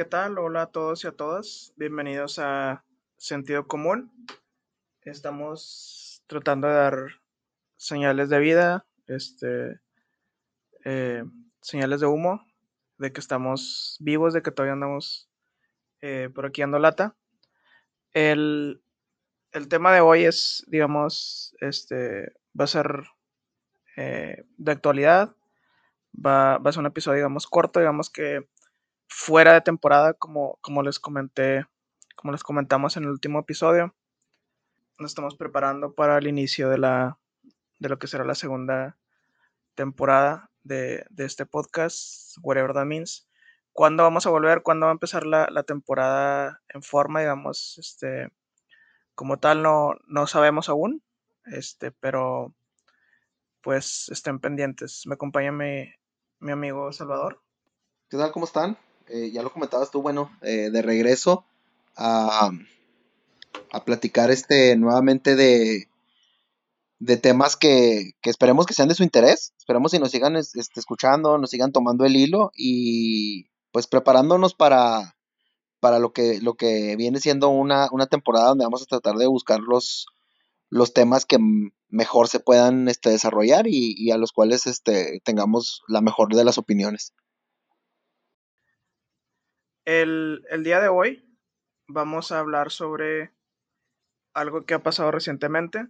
¿qué tal? Hola a todos y a todas. Bienvenidos a Sentido Común. Estamos tratando de dar señales de vida, este, eh, señales de humo, de que estamos vivos, de que todavía andamos eh, por aquí ando lata. El, el, tema de hoy es, digamos, este, va a ser eh, de actualidad. Va, va a ser un episodio, digamos, corto, digamos que fuera de temporada, como, como les comenté, como les comentamos en el último episodio. Nos estamos preparando para el inicio de la de lo que será la segunda temporada de, de este podcast, whatever that means. ¿Cuándo vamos a volver? ¿Cuándo va a empezar la, la temporada en forma, digamos? Este, como tal, no, no sabemos aún, este, pero pues estén pendientes. Me acompaña mi, mi amigo Salvador. ¿Qué tal? ¿Cómo están? Eh, ya lo comentabas tú, bueno, eh, de regreso a, a, platicar este nuevamente de, de temas que, que, esperemos que sean de su interés. Esperemos que nos sigan este, escuchando, nos sigan tomando el hilo y pues preparándonos para, para lo, que, lo que viene siendo una, una temporada donde vamos a tratar de buscar los, los temas que mejor se puedan este, desarrollar y, y, a los cuales este, tengamos la mejor de las opiniones. El, día de hoy vamos a hablar sobre algo que ha pasado recientemente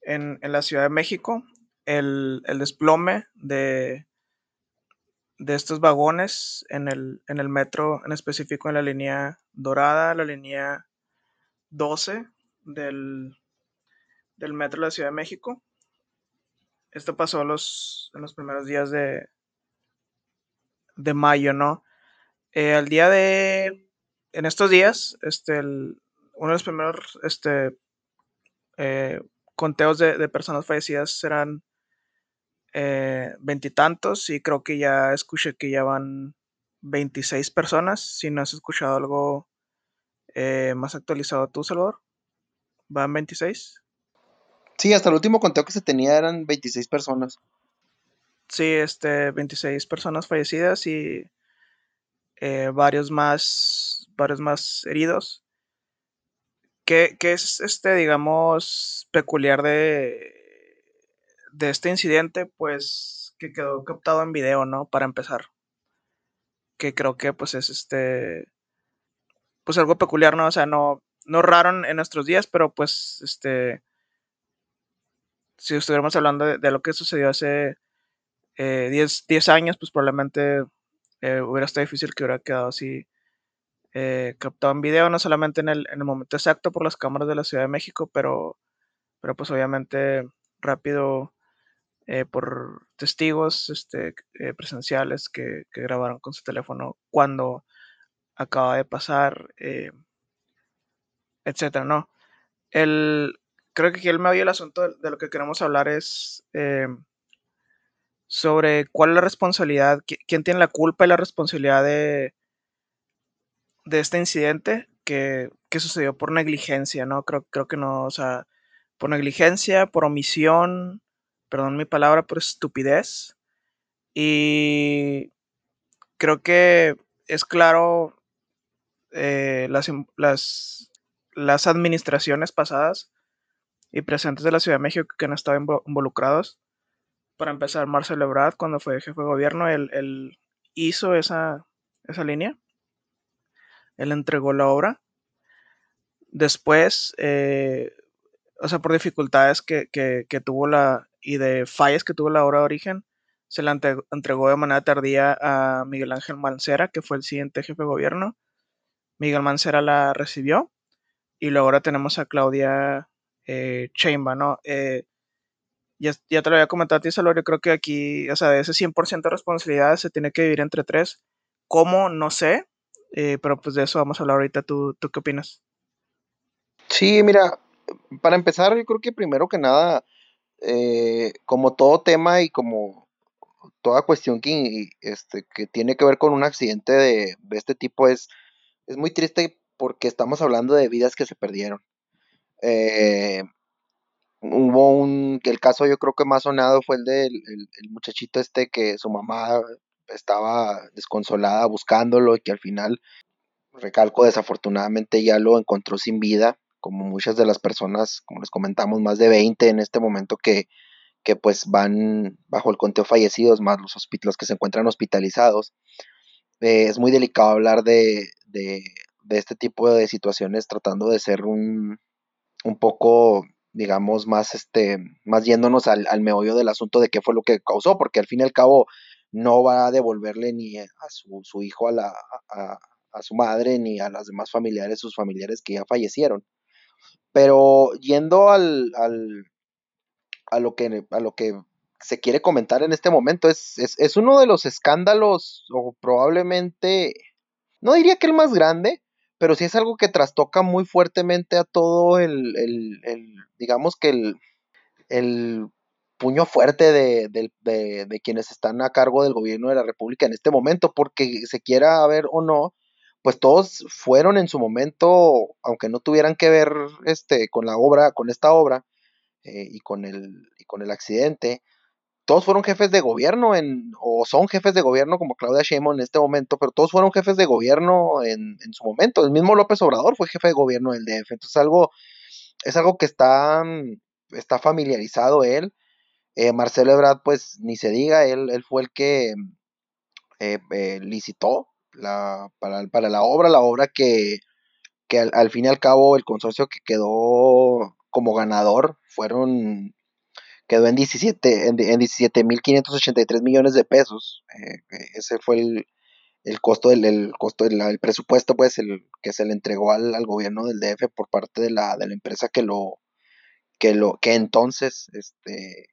en, la Ciudad de México, el, desplome de, estos vagones en el, metro, en específico en la línea dorada, la línea 12 del, metro de la Ciudad de México. Esto pasó los, en los primeros días de mayo, ¿no? Eh, al día de, en estos días, este, el, uno de los primeros este, eh, conteos de, de, personas fallecidas serán veintitantos y, y, creo que ya escuché que ya van 26 personas. Si no has escuchado algo eh, más actualizado tú, Salvador, ¿van 26? Sí, hasta el último conteo que se tenía eran 26 personas. Sí, este, 26 personas fallecidas y eh, varios más, varios más heridos. ¿Qué, ¿Qué, es este, digamos, peculiar de, de este incidente? Pues que quedó captado en video, ¿no? Para empezar. Que creo que pues es este. Pues algo peculiar, ¿no? O sea, no, no raro en nuestros días, pero pues este. Si estuviéramos hablando de, de lo que sucedió hace 10 eh, años, pues probablemente eh, hubiera estado difícil que hubiera quedado así eh, captado en video, no solamente en el, en el, momento exacto por las cámaras de la Ciudad de México, pero, pero pues obviamente rápido eh, por testigos este, presenciales que, que, grabaron con su teléfono cuando acaba de pasar, etcétera, ¿no? El, creo que aquí el medio del asunto de, lo que queremos hablar es sobre cuál es la responsabilidad, quién tiene la culpa y la responsabilidad de, de este incidente que, que, sucedió por negligencia, ¿no? Creo, creo que no, o sea, por negligencia, por omisión, perdón mi palabra, por estupidez. Y creo que es claro eh, las, las, las administraciones pasadas y presentes de la Ciudad de México que han estado involucrados para empezar, Marcelo Ebrard, cuando fue jefe de gobierno, él, hizo esa, esa, línea. Él entregó la obra. Después, eh, o sea, por dificultades que, que, tuvo la y de fallas que tuvo la obra de origen, se la entregó de manera tardía a Miguel Ángel Mancera, que fue el siguiente jefe de gobierno. Miguel Mancera la recibió y luego ahora tenemos a Claudia eh, Chainba, ¿no? Eh, ya, ya, te lo había comentado a ti, Salvador, yo creo que aquí, o sea, de ese 100% de responsabilidad se tiene que dividir entre tres. ¿Cómo? No sé, eh, pero pues de eso vamos a hablar ahorita. ¿Tú, ¿Tú qué opinas? Sí, mira, para empezar, yo creo que primero que nada, eh, como todo tema y como toda cuestión que, este, que tiene que ver con un accidente de, de este tipo es, es muy triste porque estamos hablando de vidas que se perdieron. Eh, hubo un, el caso yo creo que más sonado fue el del el, el muchachito este que su mamá estaba desconsolada buscándolo y que al final, recalco, desafortunadamente ya lo encontró sin vida, como muchas de las personas, como les comentamos, más de 20 en este momento que, que pues van bajo el conteo fallecidos, más los, los que se encuentran hospitalizados. Eh, es muy delicado hablar de, de, de, este tipo de situaciones tratando de ser un, un poco digamos, más, este, más yéndonos al, al, meollo del asunto de qué fue lo que causó, porque al fin y al cabo no va a devolverle ni a su, su hijo a, la, a, a, su madre, ni a las demás familiares, sus familiares que ya fallecieron. Pero yendo al, al a, lo que, a lo que se quiere comentar en este momento, es, es, es uno de los escándalos, o probablemente, no diría que el más grande, pero sí es algo que trastoca muy fuertemente a todo el, el, el digamos que el, el puño fuerte de, de, quienes están a cargo del gobierno de la República en este momento, porque se quiera ver o no, pues todos fueron en su momento, aunque no tuvieran que ver este, con la obra, con esta obra eh, y, con el, y con el accidente, todos fueron jefes de gobierno en, o son jefes de gobierno como Claudia Sheinbaum en este momento, pero todos fueron jefes de gobierno en, en, su momento. El mismo López Obrador fue jefe de gobierno del DF. Entonces algo, es algo que está, está familiarizado él. Eh, Marcelo Ebrard, pues ni se diga, él, él fue el que eh, eh, licitó la, para, para, la obra, la obra que, que al, al fin y al cabo el consorcio que quedó como ganador fueron quedó en 17 en, en 17.583 millones de pesos. Eh, ese fue el, el costo del el costo del el presupuesto pues el que se le entregó al, al, gobierno del DF por parte de la, de la empresa que lo que lo que entonces este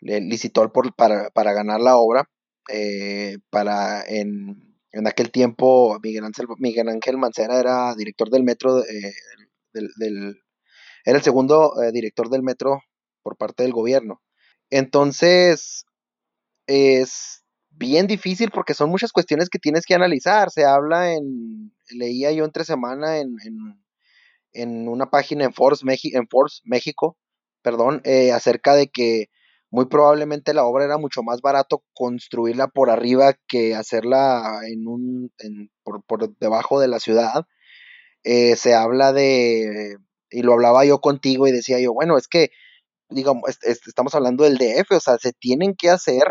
le licitó por, para, para ganar la obra eh, para en, en aquel tiempo Miguel Ángel, Miguel Ángel Mancera era director del metro eh, del, del, era el segundo eh, director del metro por parte del gobierno. Entonces, es bien difícil porque son muchas cuestiones que tienes que analizar. Se habla en, leía yo entre semana en, en, una página en Force, Mexi, en Force México, perdón, eh, acerca de que muy probablemente la obra era mucho más barato construirla por arriba que hacerla en un, por, por, debajo de la ciudad. Eh, se habla de, y lo hablaba yo contigo y decía yo, bueno, es que digamos, es, es, estamos hablando del DF, o sea, se tienen que hacer,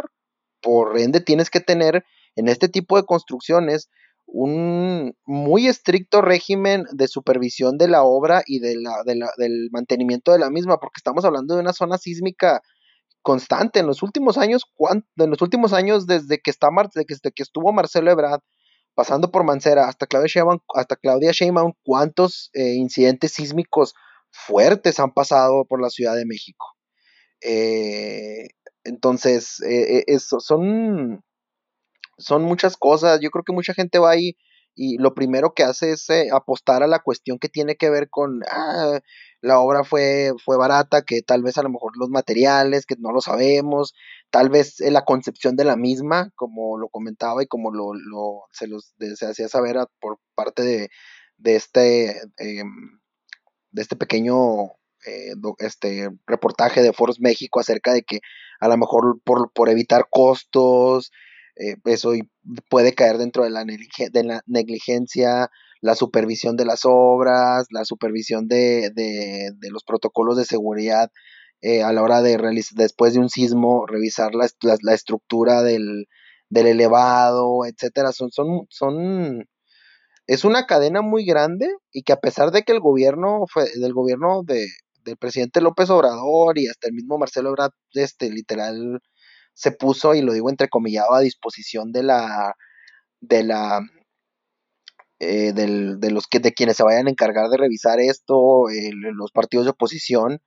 por ende tienes que tener en este tipo de construcciones un muy estricto régimen de supervisión de la obra y de la, de la, del mantenimiento de la misma, porque estamos hablando de una zona sísmica constante. En los últimos años, en los últimos años, desde que, está Mar desde que estuvo Marcelo Ebrard, pasando por Mancera hasta Claudia Sheinbaum, hasta Claudia Sheinbaum ¿cuántos eh, incidentes sísmicos fuertes han pasado por la Ciudad de México. Eh, entonces, eh, eso, son, son muchas cosas. Yo creo que mucha gente va ahí y lo primero que hace es eh, apostar a la cuestión que tiene que ver con ah, la obra fue, fue barata, que tal vez a lo mejor los materiales, que no lo sabemos, tal vez la concepción de la misma, como lo comentaba y como lo, lo se, los, se hacía saber por parte de, de este eh, de este pequeño eh, este reportaje de Foros México acerca de que a lo mejor por, por evitar costos, eh, eso puede caer dentro de la, de la, negligencia, la supervisión de las obras, la supervisión de, de, los protocolos de seguridad eh, a la hora de realizar, después de un sismo, revisar la, la, la estructura del, del elevado, etcétera. Son, son, son es una cadena muy grande y que a pesar de que el gobierno del gobierno de, del presidente López Obrador y hasta el mismo Marcelo Ebrard, este literal se puso y lo digo entrecomillado a disposición de la de la eh, del, de los que de quienes se vayan a encargar de revisar esto, los partidos de oposición,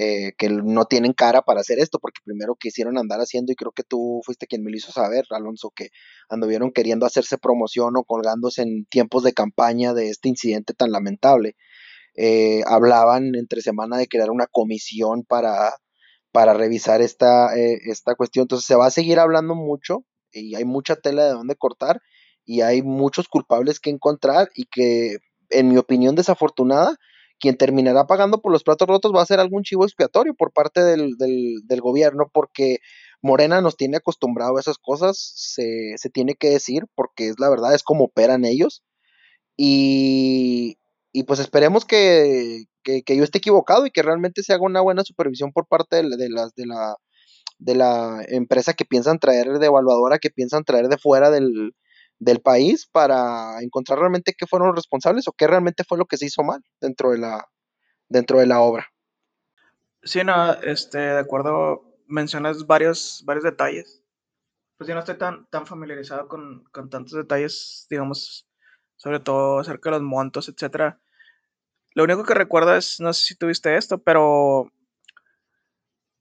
eh, que no tienen cara para hacer esto, porque primero quisieron andar haciendo, y creo que tú fuiste quien me lo hizo saber, Alonso, que anduvieron queriendo hacerse promoción o colgándose en tiempos de campaña de este incidente tan lamentable. Eh, hablaban entre semana de crear una comisión para, para revisar esta, eh, esta cuestión. Entonces se va a seguir hablando mucho y hay mucha tela de dónde cortar y hay muchos culpables que encontrar y que, en mi opinión desafortunada, quien terminará pagando por los platos rotos va a ser algún chivo expiatorio por parte del, del, del gobierno, porque Morena nos tiene acostumbrado a esas cosas, se, se tiene que decir, porque es la verdad, es como operan ellos. Y, y pues esperemos que, que, que, yo esté equivocado y que realmente se haga una buena supervisión por parte de, de, las, de, la, de la empresa que piensan traer de evaluadora, que piensan traer de fuera del, del país para encontrar realmente qué fueron los responsables o qué realmente fue lo que se hizo mal dentro de la, dentro de la obra. Sí, no, este, de acuerdo, mencionas varios, varios detalles. Pues yo no estoy tan, tan familiarizado con, con tantos detalles, digamos, sobre todo acerca de los montos, etcétera. Lo único que recuerdo es, no sé si tuviste esto, pero,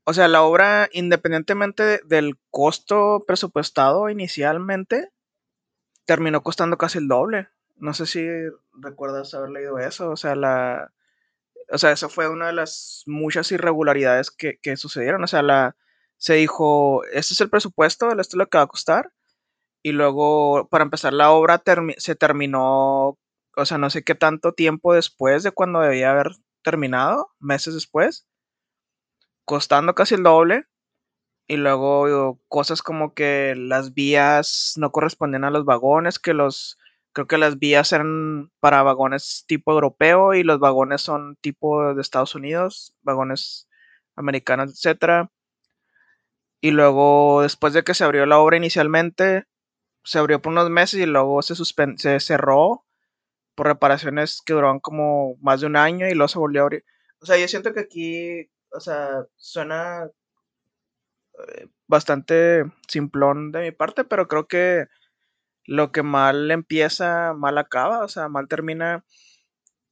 o sea, la obra, independientemente de, del costo presupuestado inicialmente, terminó costando casi el doble. No sé si recuerdas haber leído eso, o sea, la, o sea, eso fue una de las muchas irregularidades que, que sucedieron, o sea, se dijo, este es el presupuesto, esto es lo que va a costar, y luego, para empezar, la obra termi se terminó, o sea, no sé qué tanto tiempo después de cuando debía haber terminado, meses después, costando casi el doble. Y luego cosas como que las vías no correspondían a los vagones, que los, creo que las vías eran para vagones tipo europeo y los vagones son tipo de Estados Unidos, vagones americanos, etcétera. Y luego, después de que se abrió la obra inicialmente, se abrió por unos meses y luego se, se cerró por reparaciones que duraron como más de un año y luego se volvió a abrir. O sea, yo siento que aquí, o sea, suena bastante simplón de mi parte, pero creo que lo que mal empieza, mal acaba, o sea, mal termina.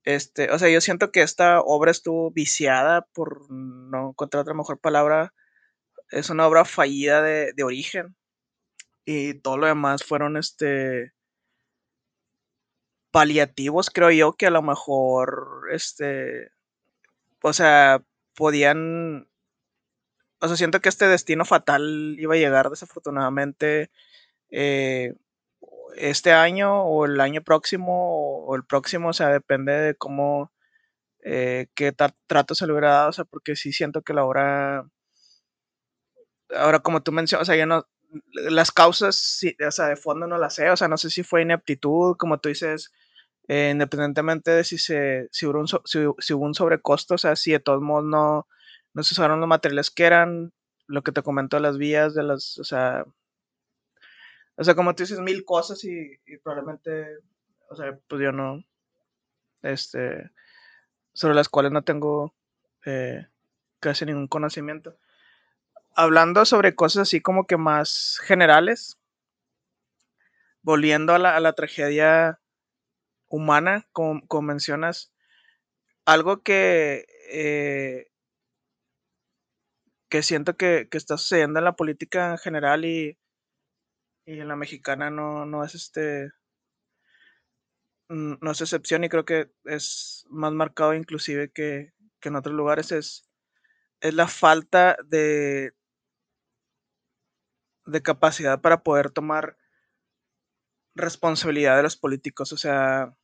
Este, o sea, yo siento que esta obra estuvo viciada, por no encontrar otra mejor palabra. Es una obra fallida de, de origen y todo lo demás fueron este paliativos, creo yo, que a lo mejor este o sea, podían o sea, siento que este destino fatal iba a llegar desafortunadamente eh, este año o el año próximo o el próximo, o sea, depende de cómo eh, qué trato se le hubiera dado, o sea, porque sí siento que la obra ahora como tú mencionas, o sea, yo no las causas, o sea, de fondo no las sé, o sea, no sé si fue ineptitud, como tú dices, eh, independientemente de si, se, si, hubo un, si, si, hubo un sobrecosto, o sea, si de todos modos no, no se usaron los materiales que eran, lo que te comento de las vías, de las, o sea, o sea, como tú dices, mil cosas y, y probablemente, o sea, pues yo no, este, sobre las cuales no tengo eh, casi ningún conocimiento. Hablando sobre cosas así como que más generales, volviendo a la, tragedia humana, como, como, mencionas, algo que, eh, que siento que, que, está sucediendo en la política en general y, y en la mexicana no, no es este no es excepción y creo que es más marcado inclusive que, que en otros lugares es, es la falta de, de capacidad para poder tomar responsabilidad de los políticos. O sea,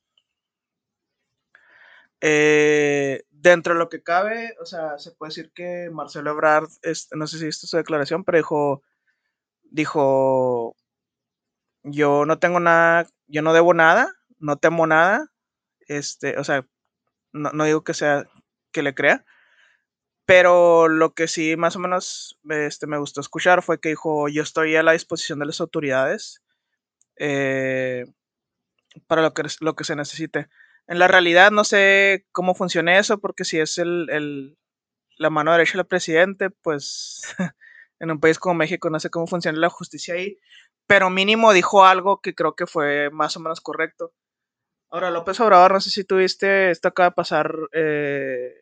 eh, dentro de lo que cabe, o sea, se puede decir que Marcelo Ebrard, este, no sé si viste su declaración, pero dijo, dijo, yo no tengo nada, yo no debo nada, no temo nada, este, o sea, no, no digo que sea, que le crea, pero lo que sí más o menos este, me gustó escuchar fue que dijo, yo estoy a la disposición de las autoridades eh, para lo que, lo que se necesite. En la realidad no sé cómo funciona eso, porque si es el, el, la mano derecha del presidente, pues en un país como México no sé cómo funciona la justicia ahí, pero mínimo dijo algo que creo que fue más o menos correcto. Ahora, López Obrador, no sé si tuviste, esto acaba de pasar, eh,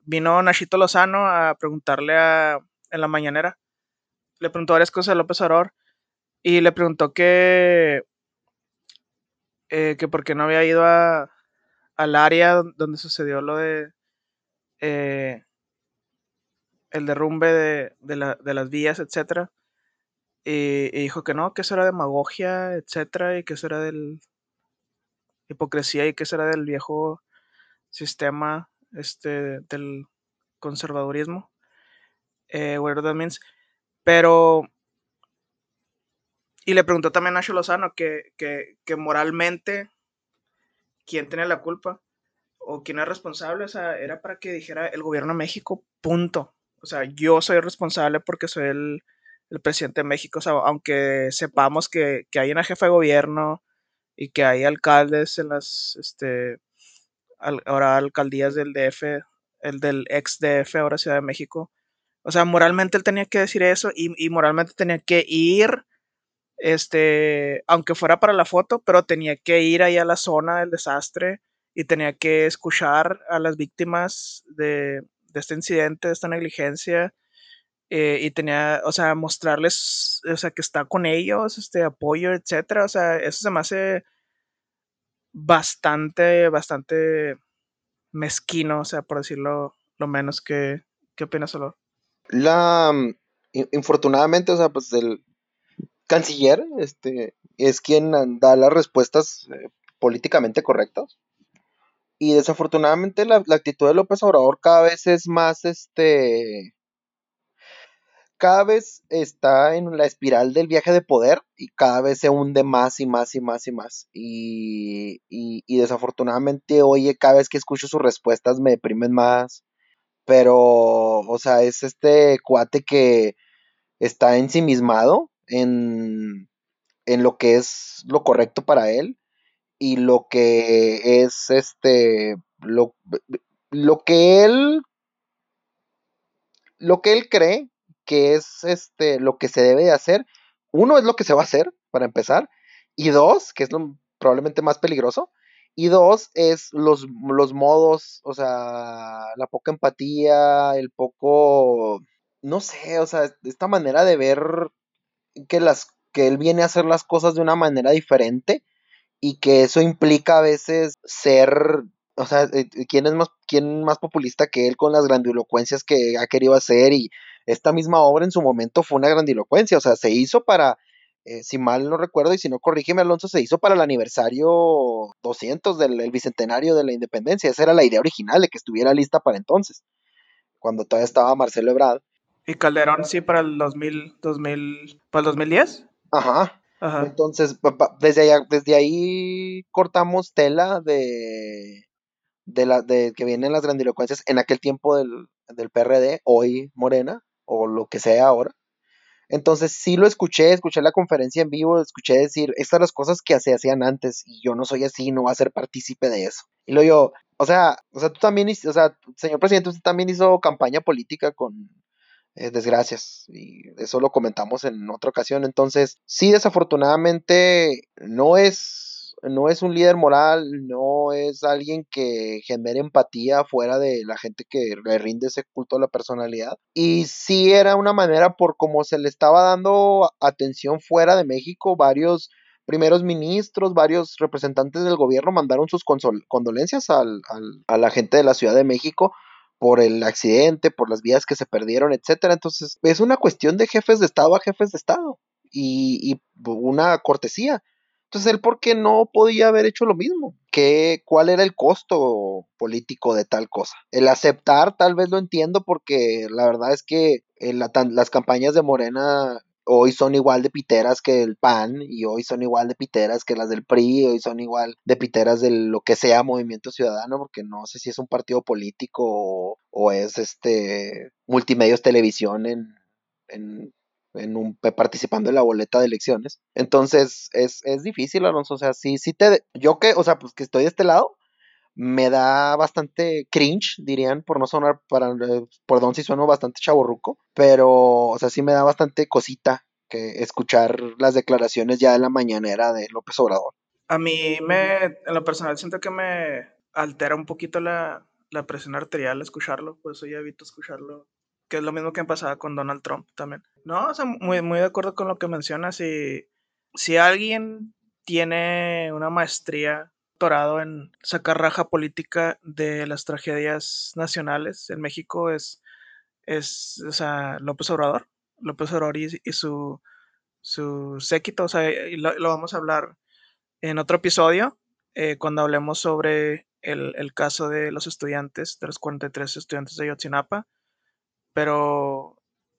vino Nachito Lozano a preguntarle a, en la mañanera, le preguntó varias cosas a López Obrador y le preguntó que, eh, que por qué no había ido a, al área donde sucedió lo de eh, el derrumbe de, de, la, de, las vías, etcétera. Y, dijo que no, que eso era demagogia, etcétera, y que eso era del hipocresía y que eso era del viejo sistema este del conservadurismo. Eh, whatever that means. Pero, y le preguntó también a Lozano que, que, que moralmente, ¿quién tiene la culpa? o quién es responsable, o sea, era para que dijera el gobierno de México, punto. O sea, yo soy responsable porque soy el, el presidente de México, o sea, aunque sepamos que, que, hay una jefa de gobierno y que hay alcaldes en las, este, ahora alcaldías del DF, el del ex DF, ahora Ciudad de México. O sea, moralmente él tenía que decir eso y, y moralmente tenía que ir, este, aunque fuera para la foto, pero tenía que ir ahí a la zona del desastre y tenía que escuchar a las víctimas de, de este incidente, de esta negligencia, eh, y tenía, o sea, mostrarles, o sea, que está con ellos, este apoyo, etcétera, o sea, eso se me hace bastante, bastante mezquino, o sea, por decirlo lo menos que, ¿qué opinas, solo? La, um, infortunadamente, o sea, pues el canciller, este, es quien da las respuestas eh, políticamente correctas y desafortunadamente la, la, actitud de López Obrador cada vez es más, este, cada vez está en la espiral del viaje de poder y cada vez se hunde más y más y más y más. Y, y, y desafortunadamente, oye, cada vez que escucho sus respuestas me deprimen más. Pero, o sea, es este cuate que está ensimismado en, en lo que es lo correcto para él y lo que es este lo, lo que él lo que él cree que es este lo que se debe de hacer. Uno es lo que se va a hacer para empezar y dos que es lo probablemente más peligroso y dos es los, los modos o sea la poca empatía el poco no sé o sea esta manera de ver que las que él viene a hacer las cosas de una manera diferente y que eso implica a veces ser, o sea, eh, ¿quién es más, quién más populista que él con las grandilocuencias que ha querido hacer? Y esta misma obra en su momento fue una grandilocuencia, o sea, se hizo para, eh, si mal no recuerdo y si no corrígeme Alonso, se hizo para el aniversario 200 del el bicentenario de la independencia, esa era la idea original de que estuviera lista para entonces, cuando todavía estaba Marcelo Ebrard. ¿Y Calderón sí para el 2000, 2000 para el 2010? Ajá. Ajá. Entonces, desde, allá, desde ahí cortamos tela de, de, la, de que vienen las grandilocuencias en aquel tiempo del, del PRD, hoy Morena, o lo que sea ahora. Entonces sí lo escuché, escuché la conferencia en vivo, escuché decir, estas las cosas que se hacían antes y yo no soy así, no voy a ser partícipe de eso. Y luego yo, o sea, o sea, tú también, o sea, señor presidente, usted también hizo campaña política con, eh, desgracias y eso lo comentamos en otra ocasión. Entonces sí desafortunadamente no es no es un líder moral no es alguien que genere empatía fuera de la gente que le rinde ese culto a la personalidad. Y sí era una manera por como se le estaba dando atención fuera de México varios primeros ministros, varios representantes del gobierno mandaron sus condolencias al, al, a la gente de la Ciudad de México por el accidente, por las vías que se perdieron, etcétera. Entonces, es una cuestión de jefes de Estado a jefes de Estado y, y una cortesía. Entonces, él, ¿por qué no podía haber hecho lo mismo? ¿Qué, ¿Cuál era el costo político de tal cosa? El aceptar, tal vez lo entiendo, porque la verdad es que en la, las campañas de Morena hoy son igual de piteras que el PAN y hoy son igual de piteras que las del PRI, hoy son igual de piteras de lo que sea Movimiento Ciudadano, porque no sé si es un partido político o, o es este multimedios televisión en, en, en un, participando en la boleta de elecciones. Entonces es, es difícil, Alonso. O sea, sí, sí te. Yo que, o sea, pues que estoy de este lado, me da bastante cringe, dirían, por no sonar, para, eh, perdón si sueno bastante chaborruco, pero, o sea, sí me da bastante cosita que escuchar las declaraciones ya de la mañanera de López Obrador. A mí me, en lo personal, siento que me altera un poquito la, la presión arterial escucharlo, por eso ya evito escucharlo, que es lo mismo que pasaba con Donald Trump también. No, o sea, muy, muy de acuerdo con lo que mencionas y si alguien tiene una maestría doctorado en sacar raja política de las tragedias nacionales en México es, es López Obrador. López Obrador y, su, su séquito, o sea, y lo, vamos a hablar en otro episodio, eh, cuando hablemos sobre el, el, caso de los estudiantes, de los 43 estudiantes de Yotzinapa. Pero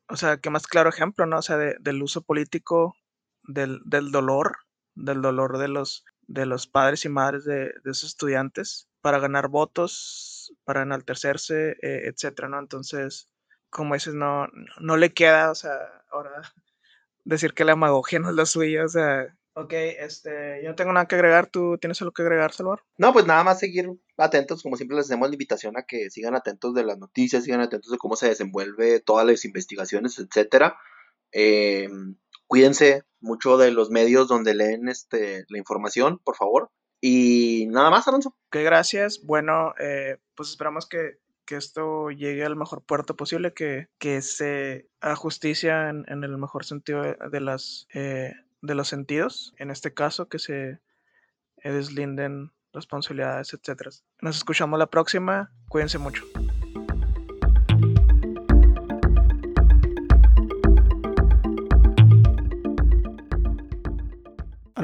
o sea, qué más claro ejemplo, ¿no? O sea, del uso político del, del, dolor, del dolor de los, de los padres y madres de, de esos estudiantes para ganar votos, para enaltecerse, eh, etcétera, ¿no? Entonces, como dices, no, no le queda, o sea, ahora decir que la demagogia no es la suya, o sea, ok, este, yo no tengo nada que agregar, ¿tú tienes algo que agregar, Salvador? No, pues nada más seguir atentos, como siempre les hacemos la invitación a que sigan atentos de las noticias, sigan atentos de cómo se desenvuelve todas las investigaciones, etcétera. Eh, cuídense mucho de los medios donde leen este, la información, por favor. Y nada más, Alonso. Ok, gracias. Bueno, eh, pues esperamos que, que, esto llegue al mejor puerto posible, que, que se haga justicia en, en, el mejor sentido de, las, eh, de los sentidos. En este caso, que se deslinden responsabilidades, etcétera. Nos escuchamos la próxima. Cuídense mucho.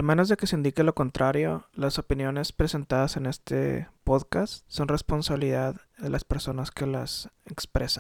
Al menos de que se indique lo contrario, las opiniones presentadas en este podcast son responsabilidad de las personas que las expresan.